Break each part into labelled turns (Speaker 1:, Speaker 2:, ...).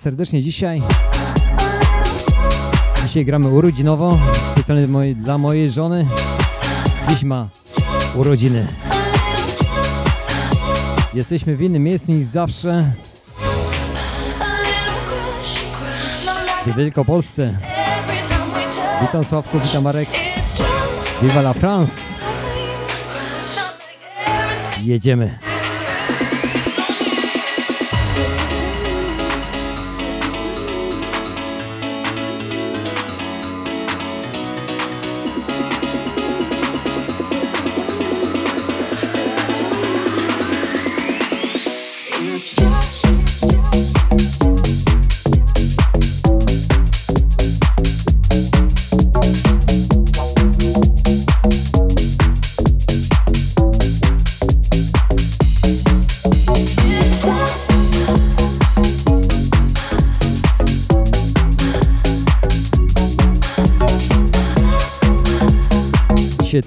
Speaker 1: serdecznie dzisiaj. Dzisiaj gramy urodzinowo, specjalnie dla mojej żony. Dziś ma urodziny. Jesteśmy w innym miejscu niż zawsze. W Wielkopolsce. Witam Sławku, witam Marek. Viva la France. Jedziemy.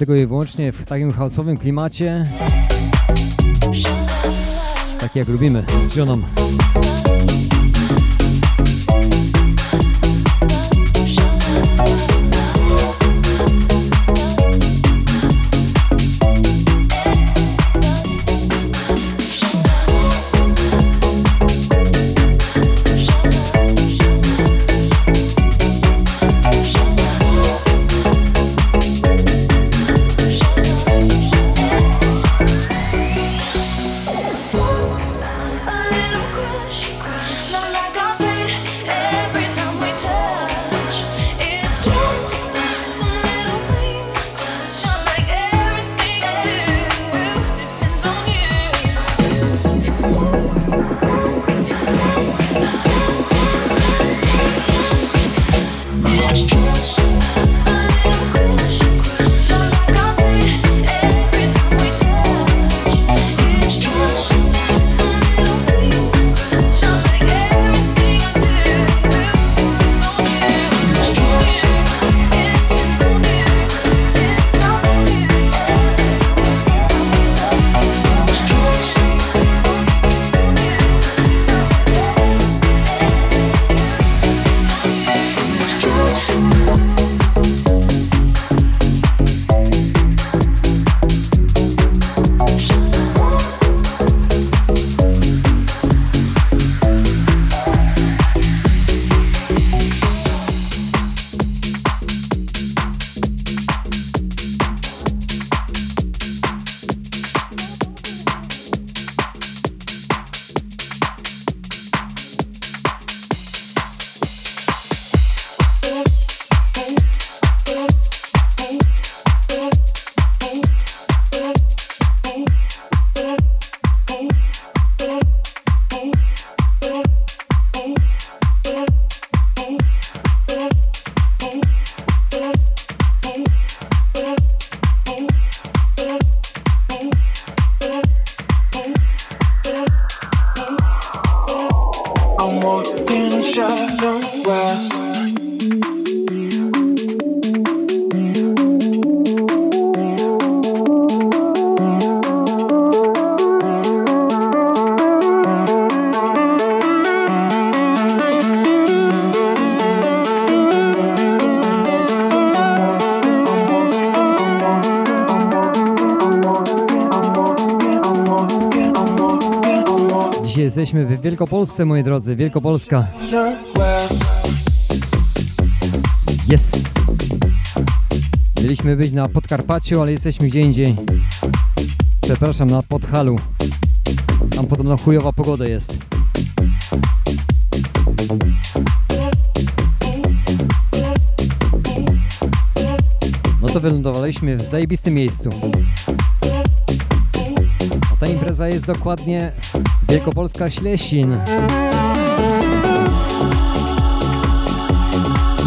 Speaker 1: Tylko i wyłącznie w takim chaosowym klimacie. Tak jak lubimy z żoną. Wielkopolsce, moi drodzy. Wielkopolska. Jest. Mieliśmy być na Podkarpaciu, ale jesteśmy gdzie indziej. Przepraszam, na Podhalu. Tam podobno chujowa pogoda jest. No to wylądowaliśmy w zajebistym miejscu. A ta impreza jest dokładnie Wielkopolska Ślesin.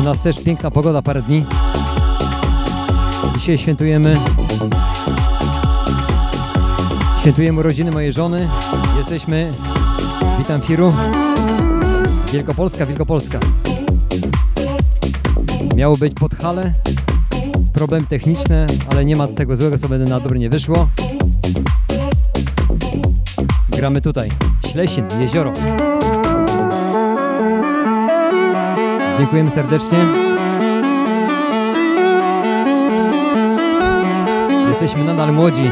Speaker 1: U nas też piękna pogoda parę dni. Dzisiaj świętujemy Świętujemy urodziny mojej żony. Jesteśmy, witam Firu, Wielkopolska, Wielkopolska. Miało być pod hale, problem techniczny, ale nie ma tego złego, co będę na dobre nie wyszło. Gramy tutaj. Ślesin, jezioro. Dziękujemy serdecznie. Jesteśmy nadal młodzi.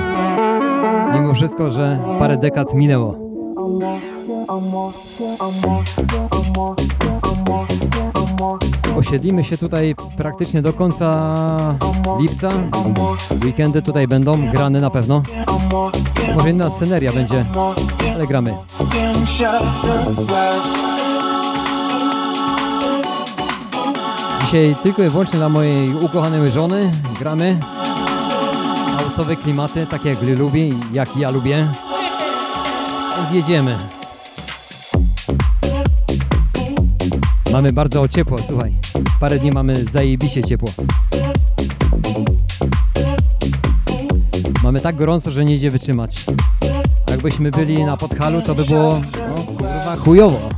Speaker 1: Mimo wszystko, że parę dekad minęło. Osiedlimy się tutaj praktycznie do końca lipca. Weekendy tutaj będą grane na pewno. Może inna sceneria będzie, ale gramy. Dzisiaj tylko i wyłącznie dla mojej ukochanej żony gramy. House'owe klimaty, takie jak lubi, jak ja lubię. Więc jedziemy. Mamy bardzo ciepło, słuchaj. Parę dni mamy zajebiście ciepło. Mamy tak gorąco, że nie idzie wytrzymać. Jakbyśmy byli na Podhalu, to by było no, chujowo.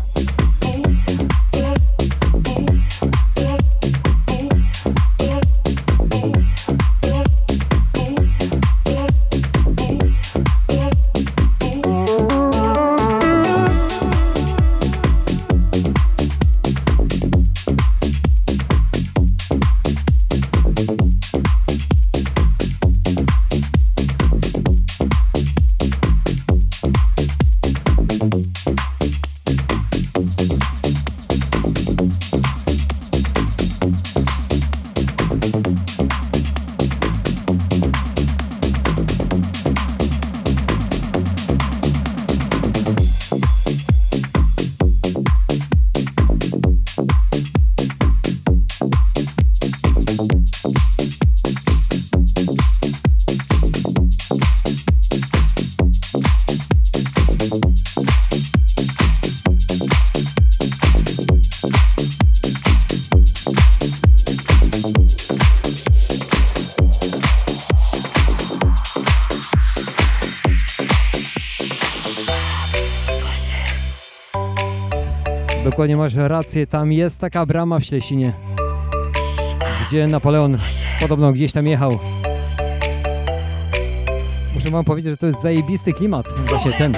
Speaker 1: Dokładnie masz rację, tam jest taka brama w Ślesinie, gdzie Napoleon podobno gdzieś tam jechał. Muszę wam powiedzieć, że to jest zajebisty klimat, właśnie ten.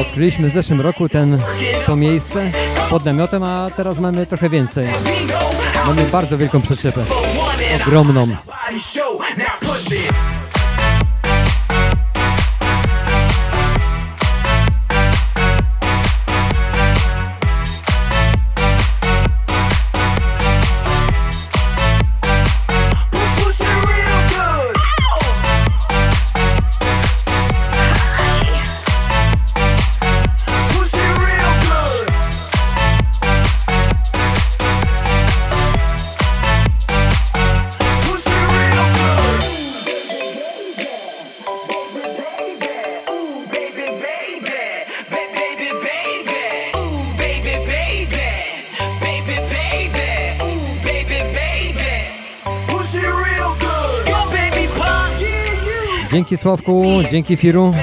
Speaker 1: Odkryliśmy w zeszłym roku ten, to miejsce pod namiotem, a teraz mamy trochę więcej. Mamy bardzo wielką przyczepę, ogromną. Dzięki Sławku, dzięki Firu.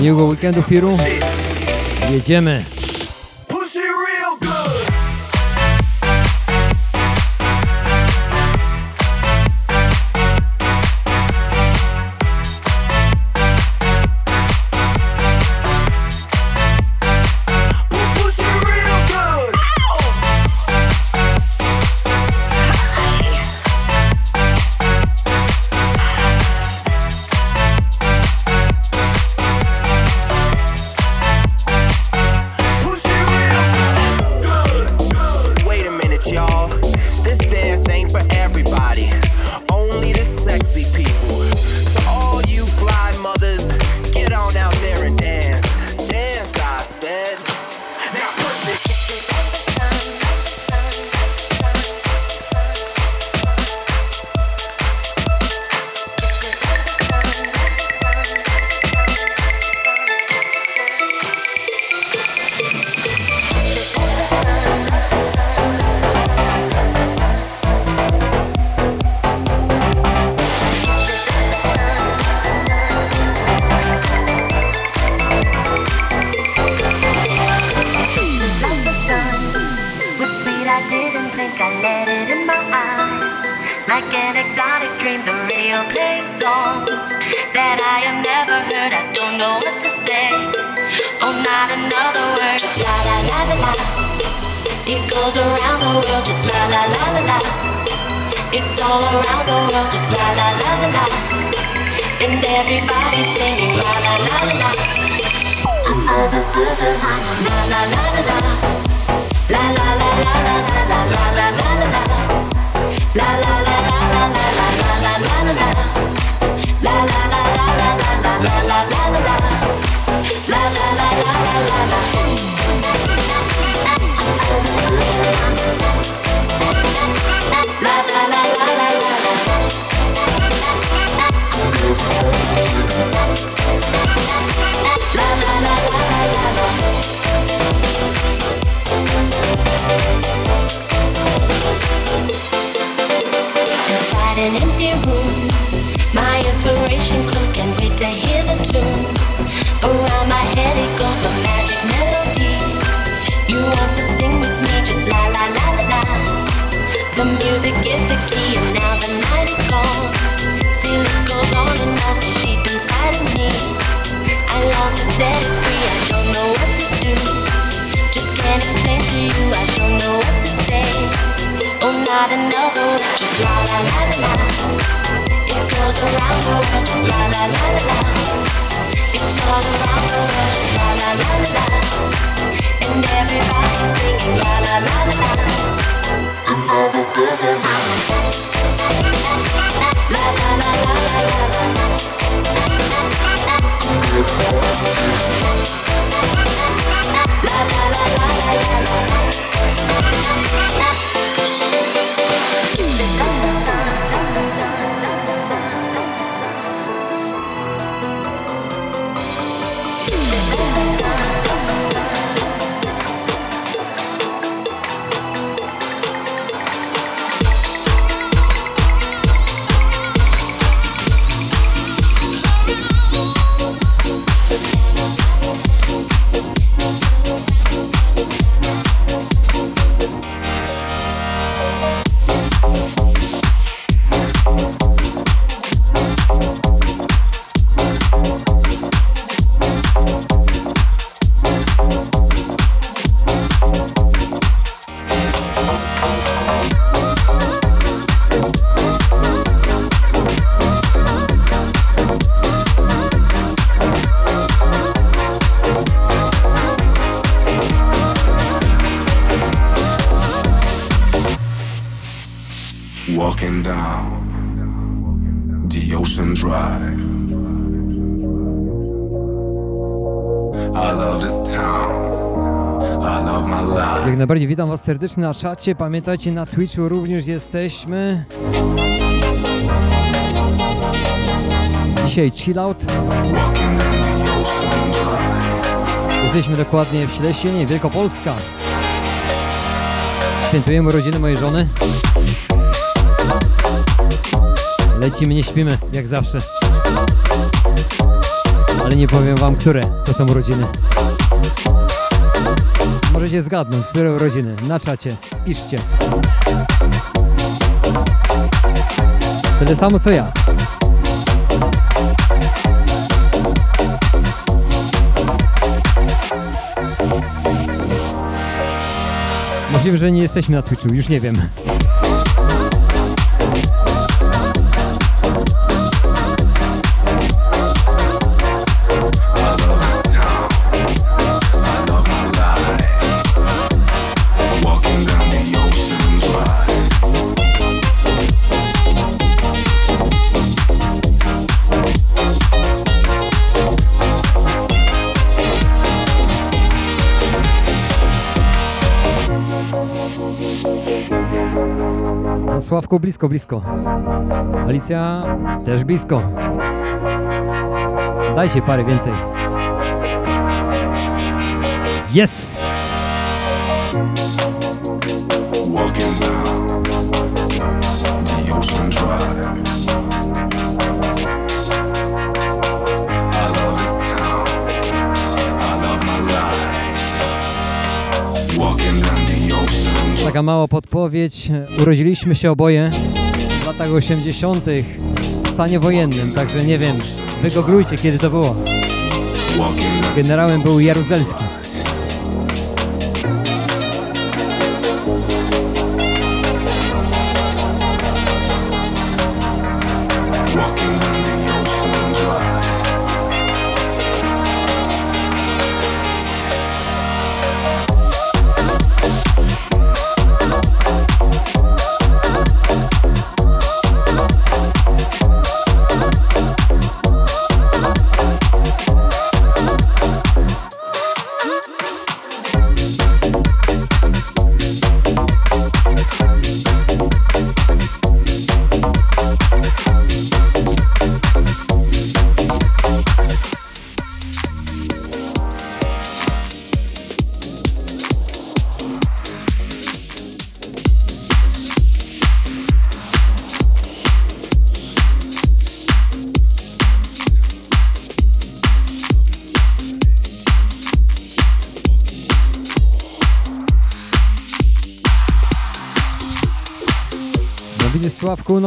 Speaker 2: Miłego weekendu Firu. Jedziemy.
Speaker 3: walking down the ocean drive. I love this town. I love my life.
Speaker 2: Jak najbardziej witam Was serdecznie na czacie. Pamiętajcie, na Twitchu również jesteśmy. Dzisiaj chill out. Jesteśmy dokładnie w Ślesinie, Wielkopolska. Świętujemy rodziny mojej żony. Lecimy, nie śpimy, jak zawsze.
Speaker 1: Ale nie powiem wam, które to są urodziny. Możecie zgadnąć, które urodziny. Na czacie. Piszcie. Tyle samo co ja. Możliwe, że nie jesteśmy na Twitchu, już nie wiem. Sławku blisko, blisko. Alicja też blisko. Dajcie parę więcej. Yes! Mała podpowiedź. Urodziliśmy się oboje w latach 80. w stanie wojennym, także nie wiem. Wygoglujcie, kiedy to było. Generałem był Jaruzelski.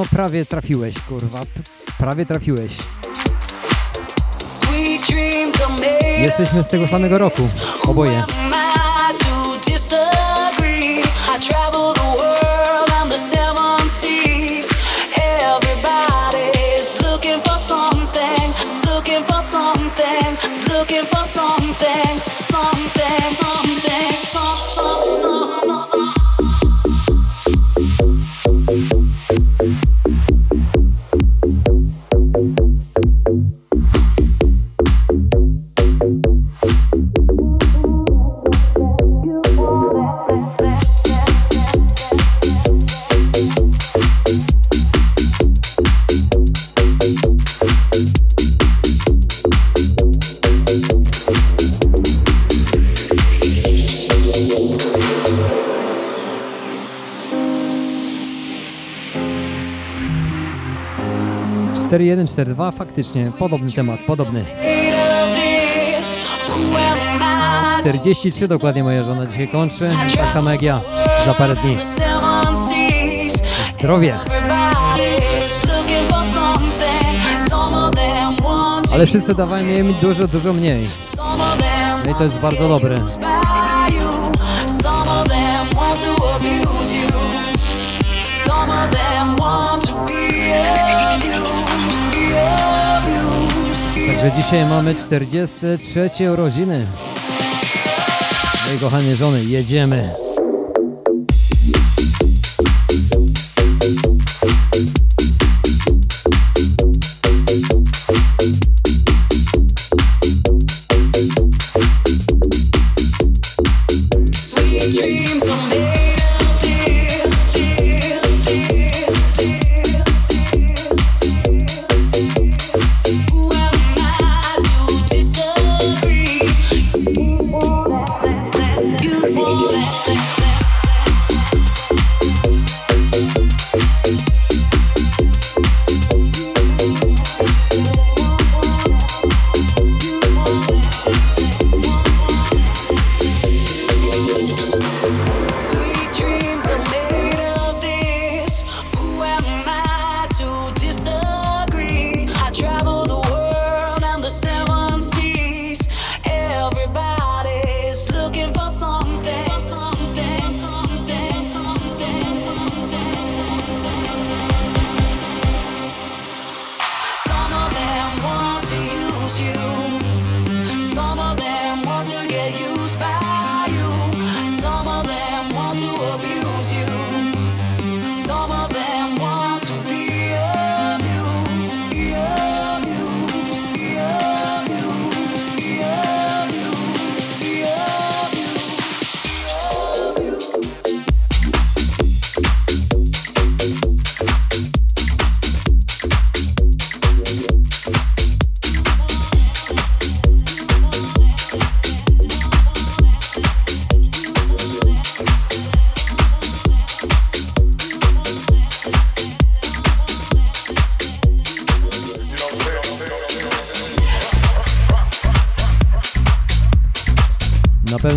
Speaker 1: No prawie trafiłeś, kurwa. Prawie trafiłeś. Jesteśmy z tego samego roku, oboje.
Speaker 4: I travel
Speaker 1: 142, faktycznie, podobny temat, podobny. 43 dokładnie moja żona dzisiaj kończy, tak samo jak ja, za parę dni. Zdrowie! Ale wszyscy dawali mi dużo, dużo mniej. No i to jest bardzo dobre. Także dzisiaj mamy 43 urodziny. Mojej kochanej żony, jedziemy.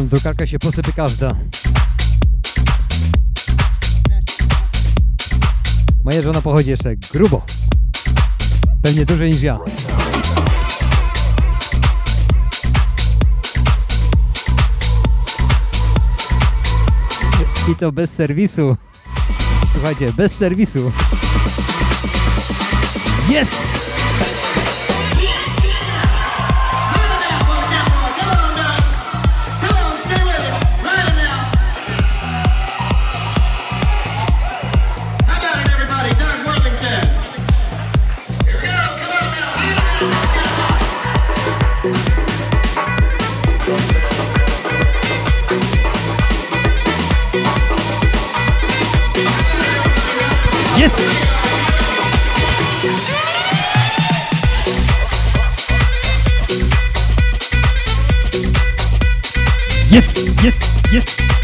Speaker 1: Drukarka się posypie każda. Moja żona pochodzi jeszcze grubo. Pewnie dłużej niż ja. I to bez serwisu. Słuchajcie, bez serwisu. Jest! Yes! Yes, yes.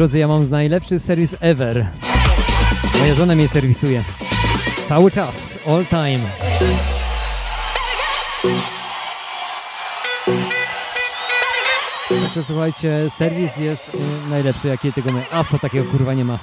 Speaker 1: Drodzy, ja mam najlepszy serwis ever. Moja żona mnie serwisuje. Cały czas, all time. Także słuchajcie, serwis jest y, najlepszy, jaki tego my. Aso takiego kurwa nie ma.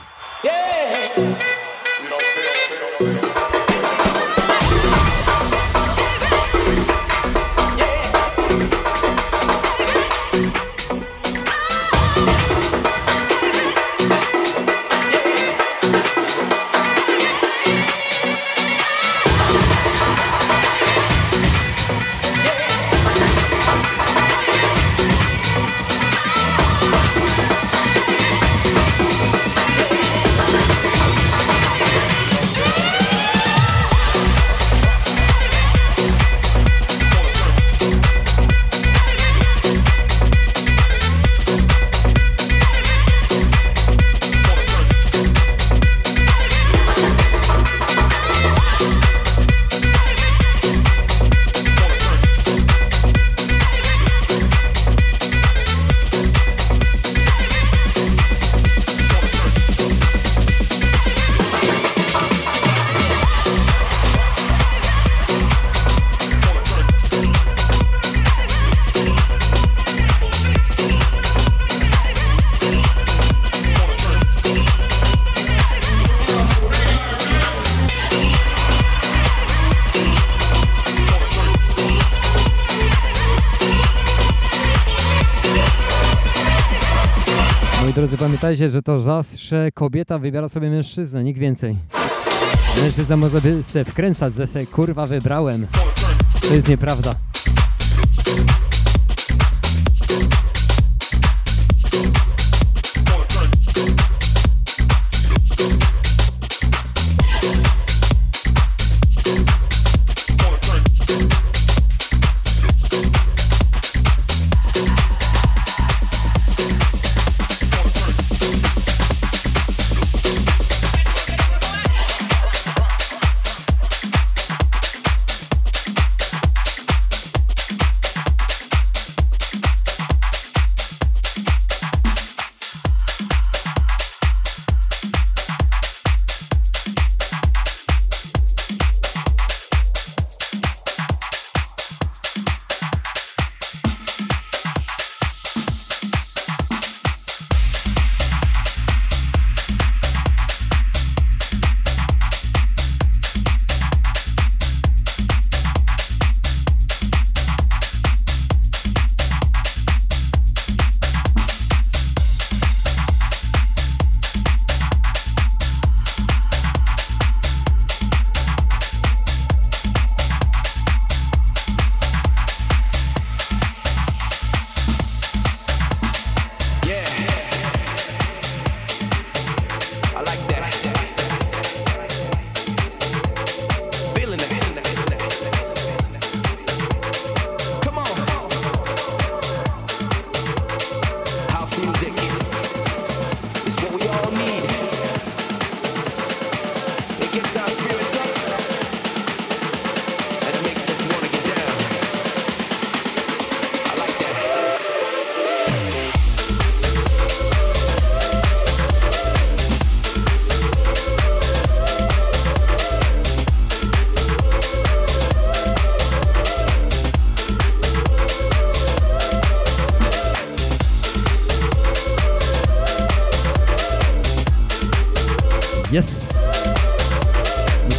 Speaker 1: Pamiętajcie, że to zawsze kobieta wybiera sobie mężczyznę, nikt więcej. Mężczyzna może się wkręcać, że se kurwa wybrałem. To jest nieprawda.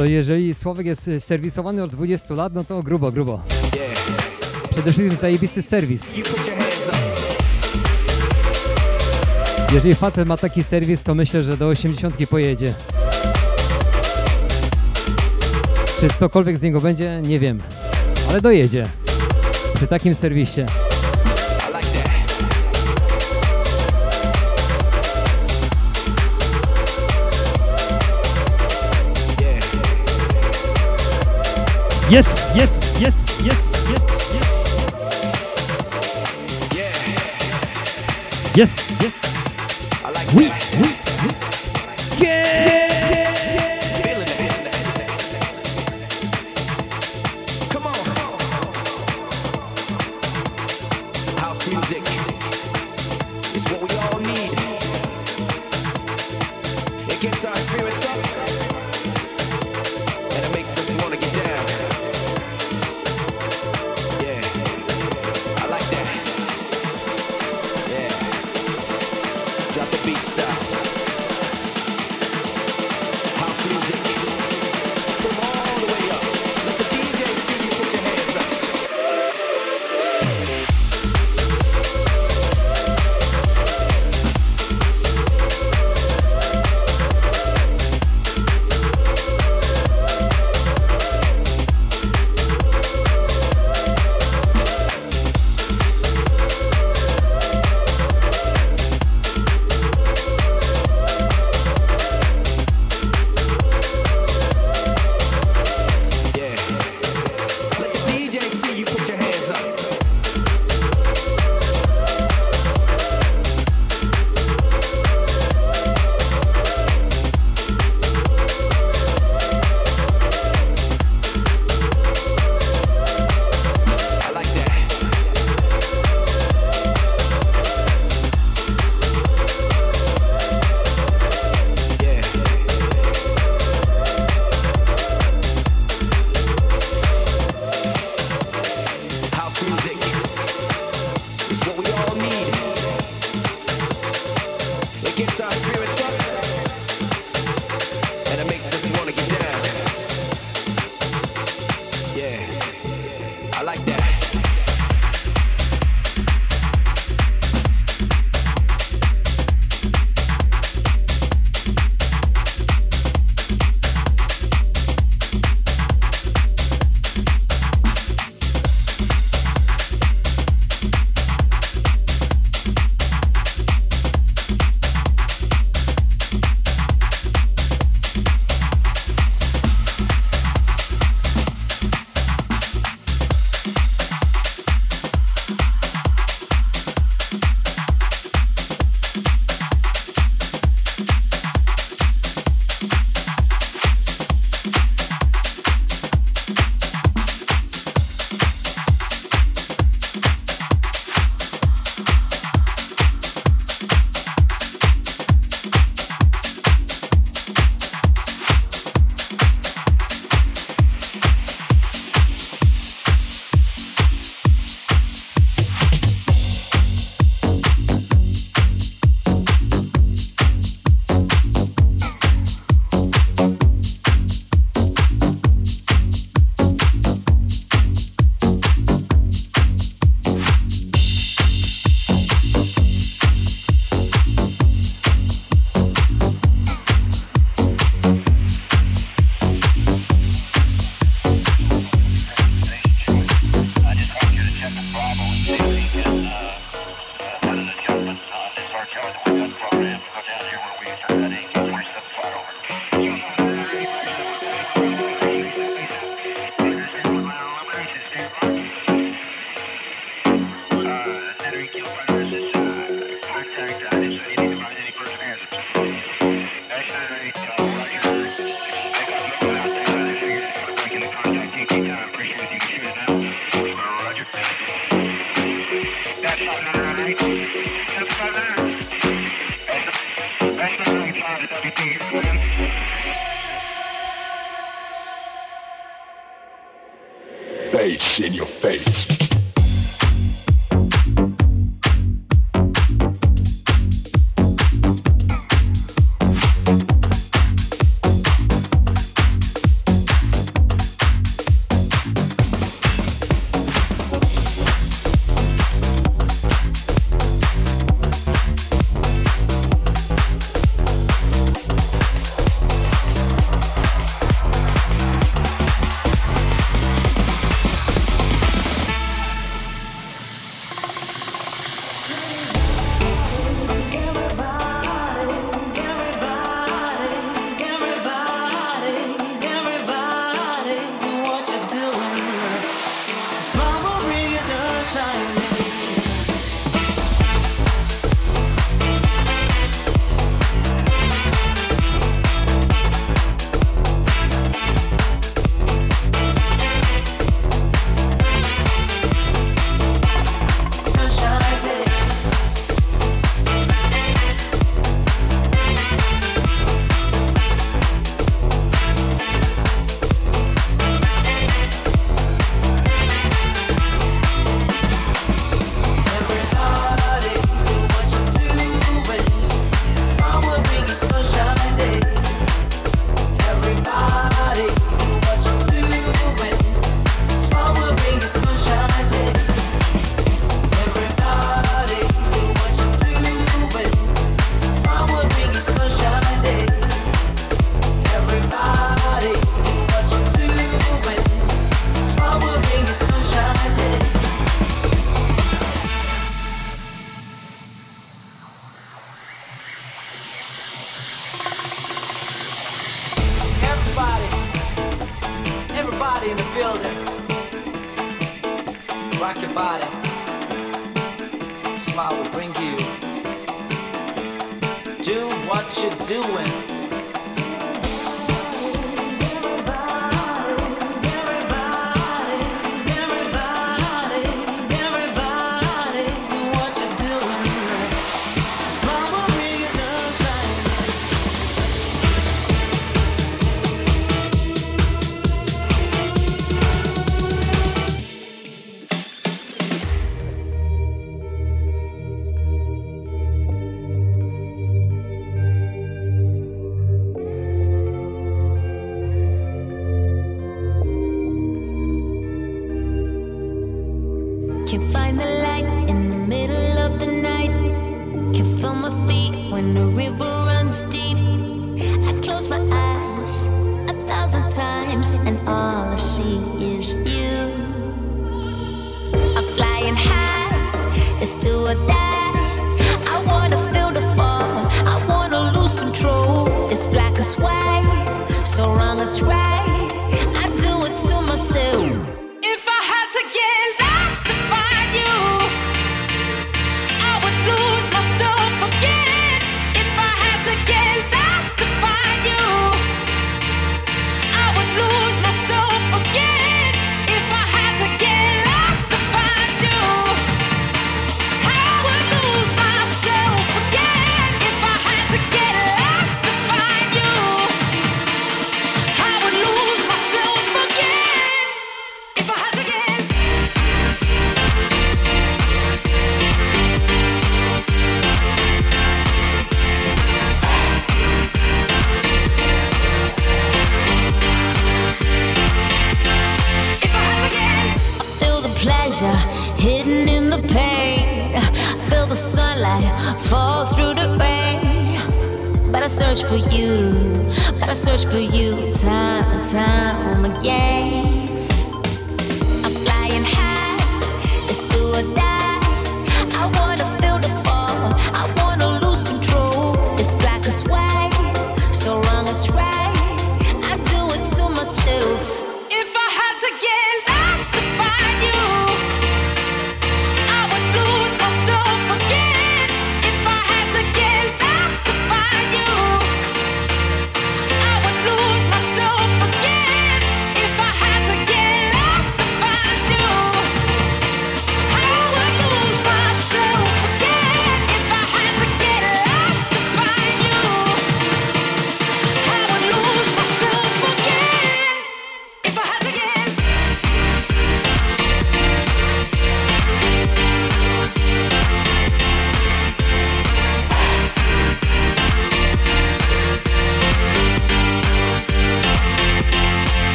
Speaker 1: To jeżeli Sławek jest y, serwisowany od 20 lat, no to grubo, grubo. Przede wszystkim zajebisty serwis. Jeżeli facet ma taki serwis, to myślę, że do 80 pojedzie. Czy cokolwiek z niego będzie, nie wiem. Ale dojedzie. Przy takim serwisie. Yes, yes, yes, yes, yes,
Speaker 5: Yeah.
Speaker 1: yes, yes.
Speaker 5: I like
Speaker 1: Oui,
Speaker 5: that.
Speaker 1: oui, oui. Yeah!
Speaker 5: Music is what we all need. It gets our what
Speaker 6: you doing.
Speaker 4: I fall through the rain. But I search for you, but I search for you time and time again.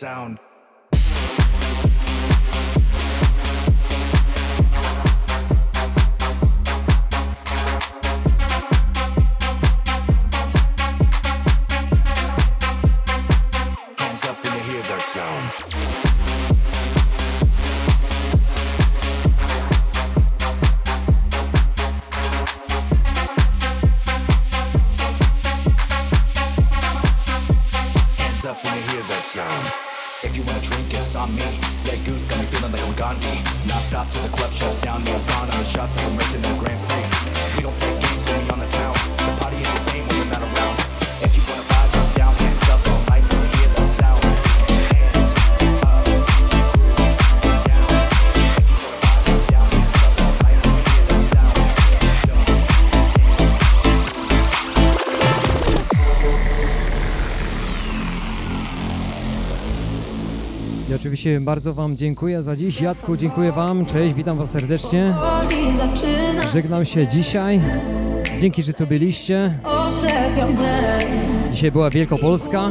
Speaker 5: sound.
Speaker 6: I oczywiście bardzo Wam dziękuję za dziś. Jacku, dziękuję Wam. Cześć, witam Was serdecznie. Żegnam się dzisiaj. Dzięki, że tu byliście. Dzisiaj była Wielkopolska.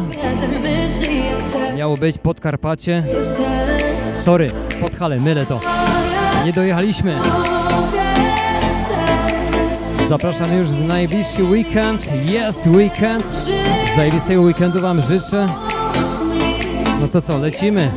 Speaker 6: Miało być Podkarpacie. Sorry, Podhale, mylę to. Nie dojechaliśmy. Zapraszam już w najbliższy weekend. Jest weekend. Zajebistego weekendu Wam życzę. No to co, lecimy.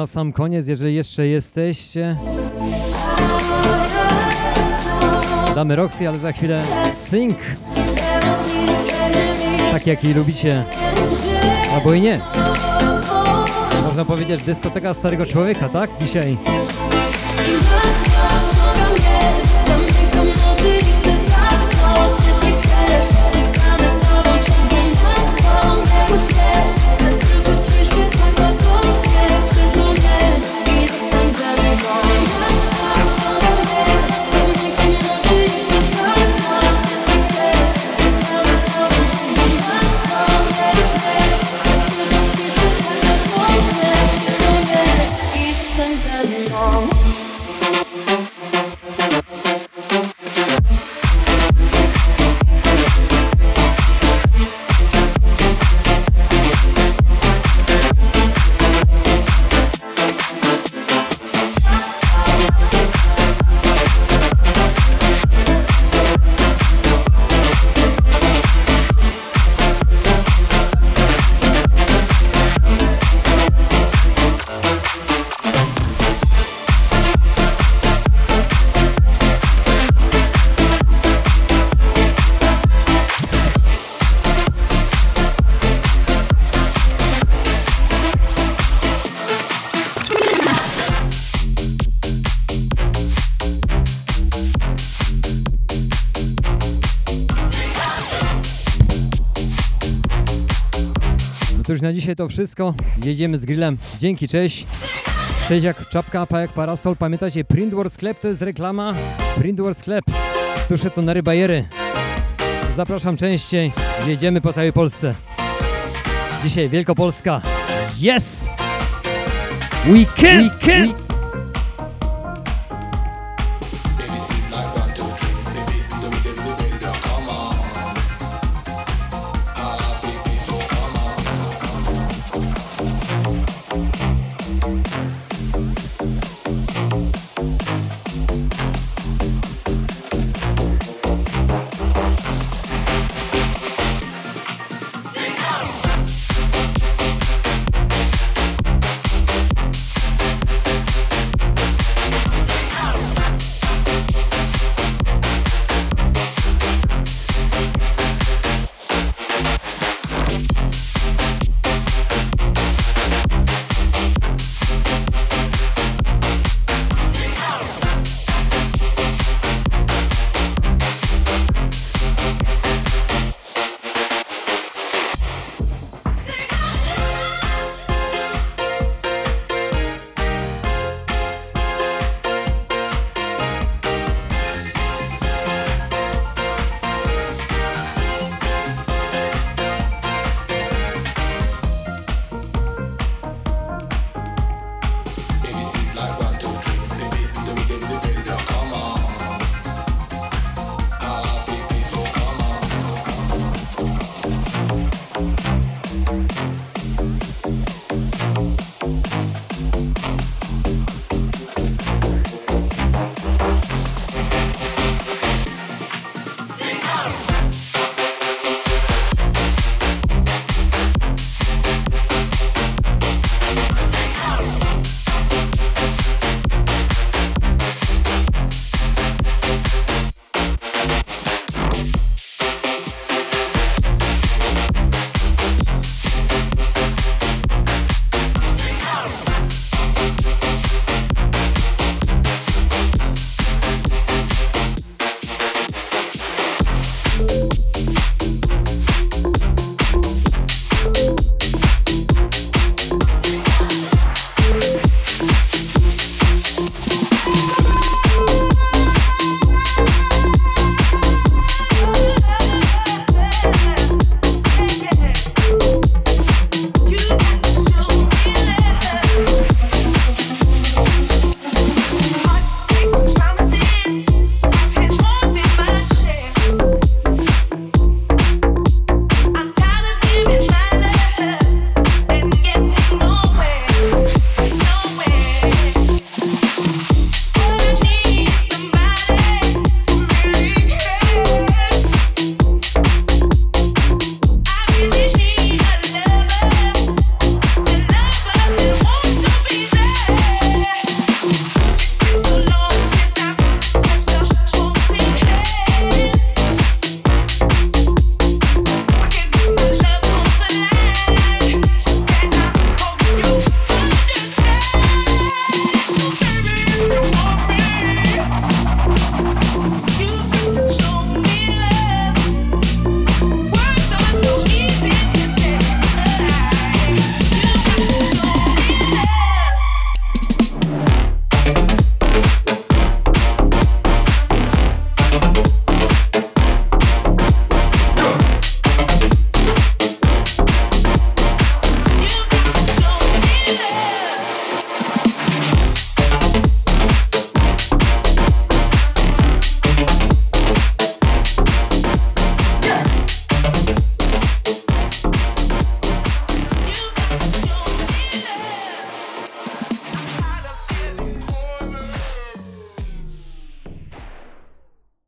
Speaker 6: na sam koniec, jeżeli jeszcze jesteście. Damy Roxy, ale za chwilę Sing. Tak jak jej lubicie, albo i nie. Można powiedzieć dyskoteka starego człowieka, tak? Dzisiaj.
Speaker 1: Dzisiaj to wszystko. Jedziemy z grillem. Dzięki, cześć. Cześć jak czapka, pa jak parasol. Pamiętajcie, Printworld Sklep to jest reklama. Printworld Sklep. Tusze to na bajery. Zapraszam częściej. Jedziemy po całej Polsce. Dzisiaj Wielkopolska. Yes! Weekend! Weekend!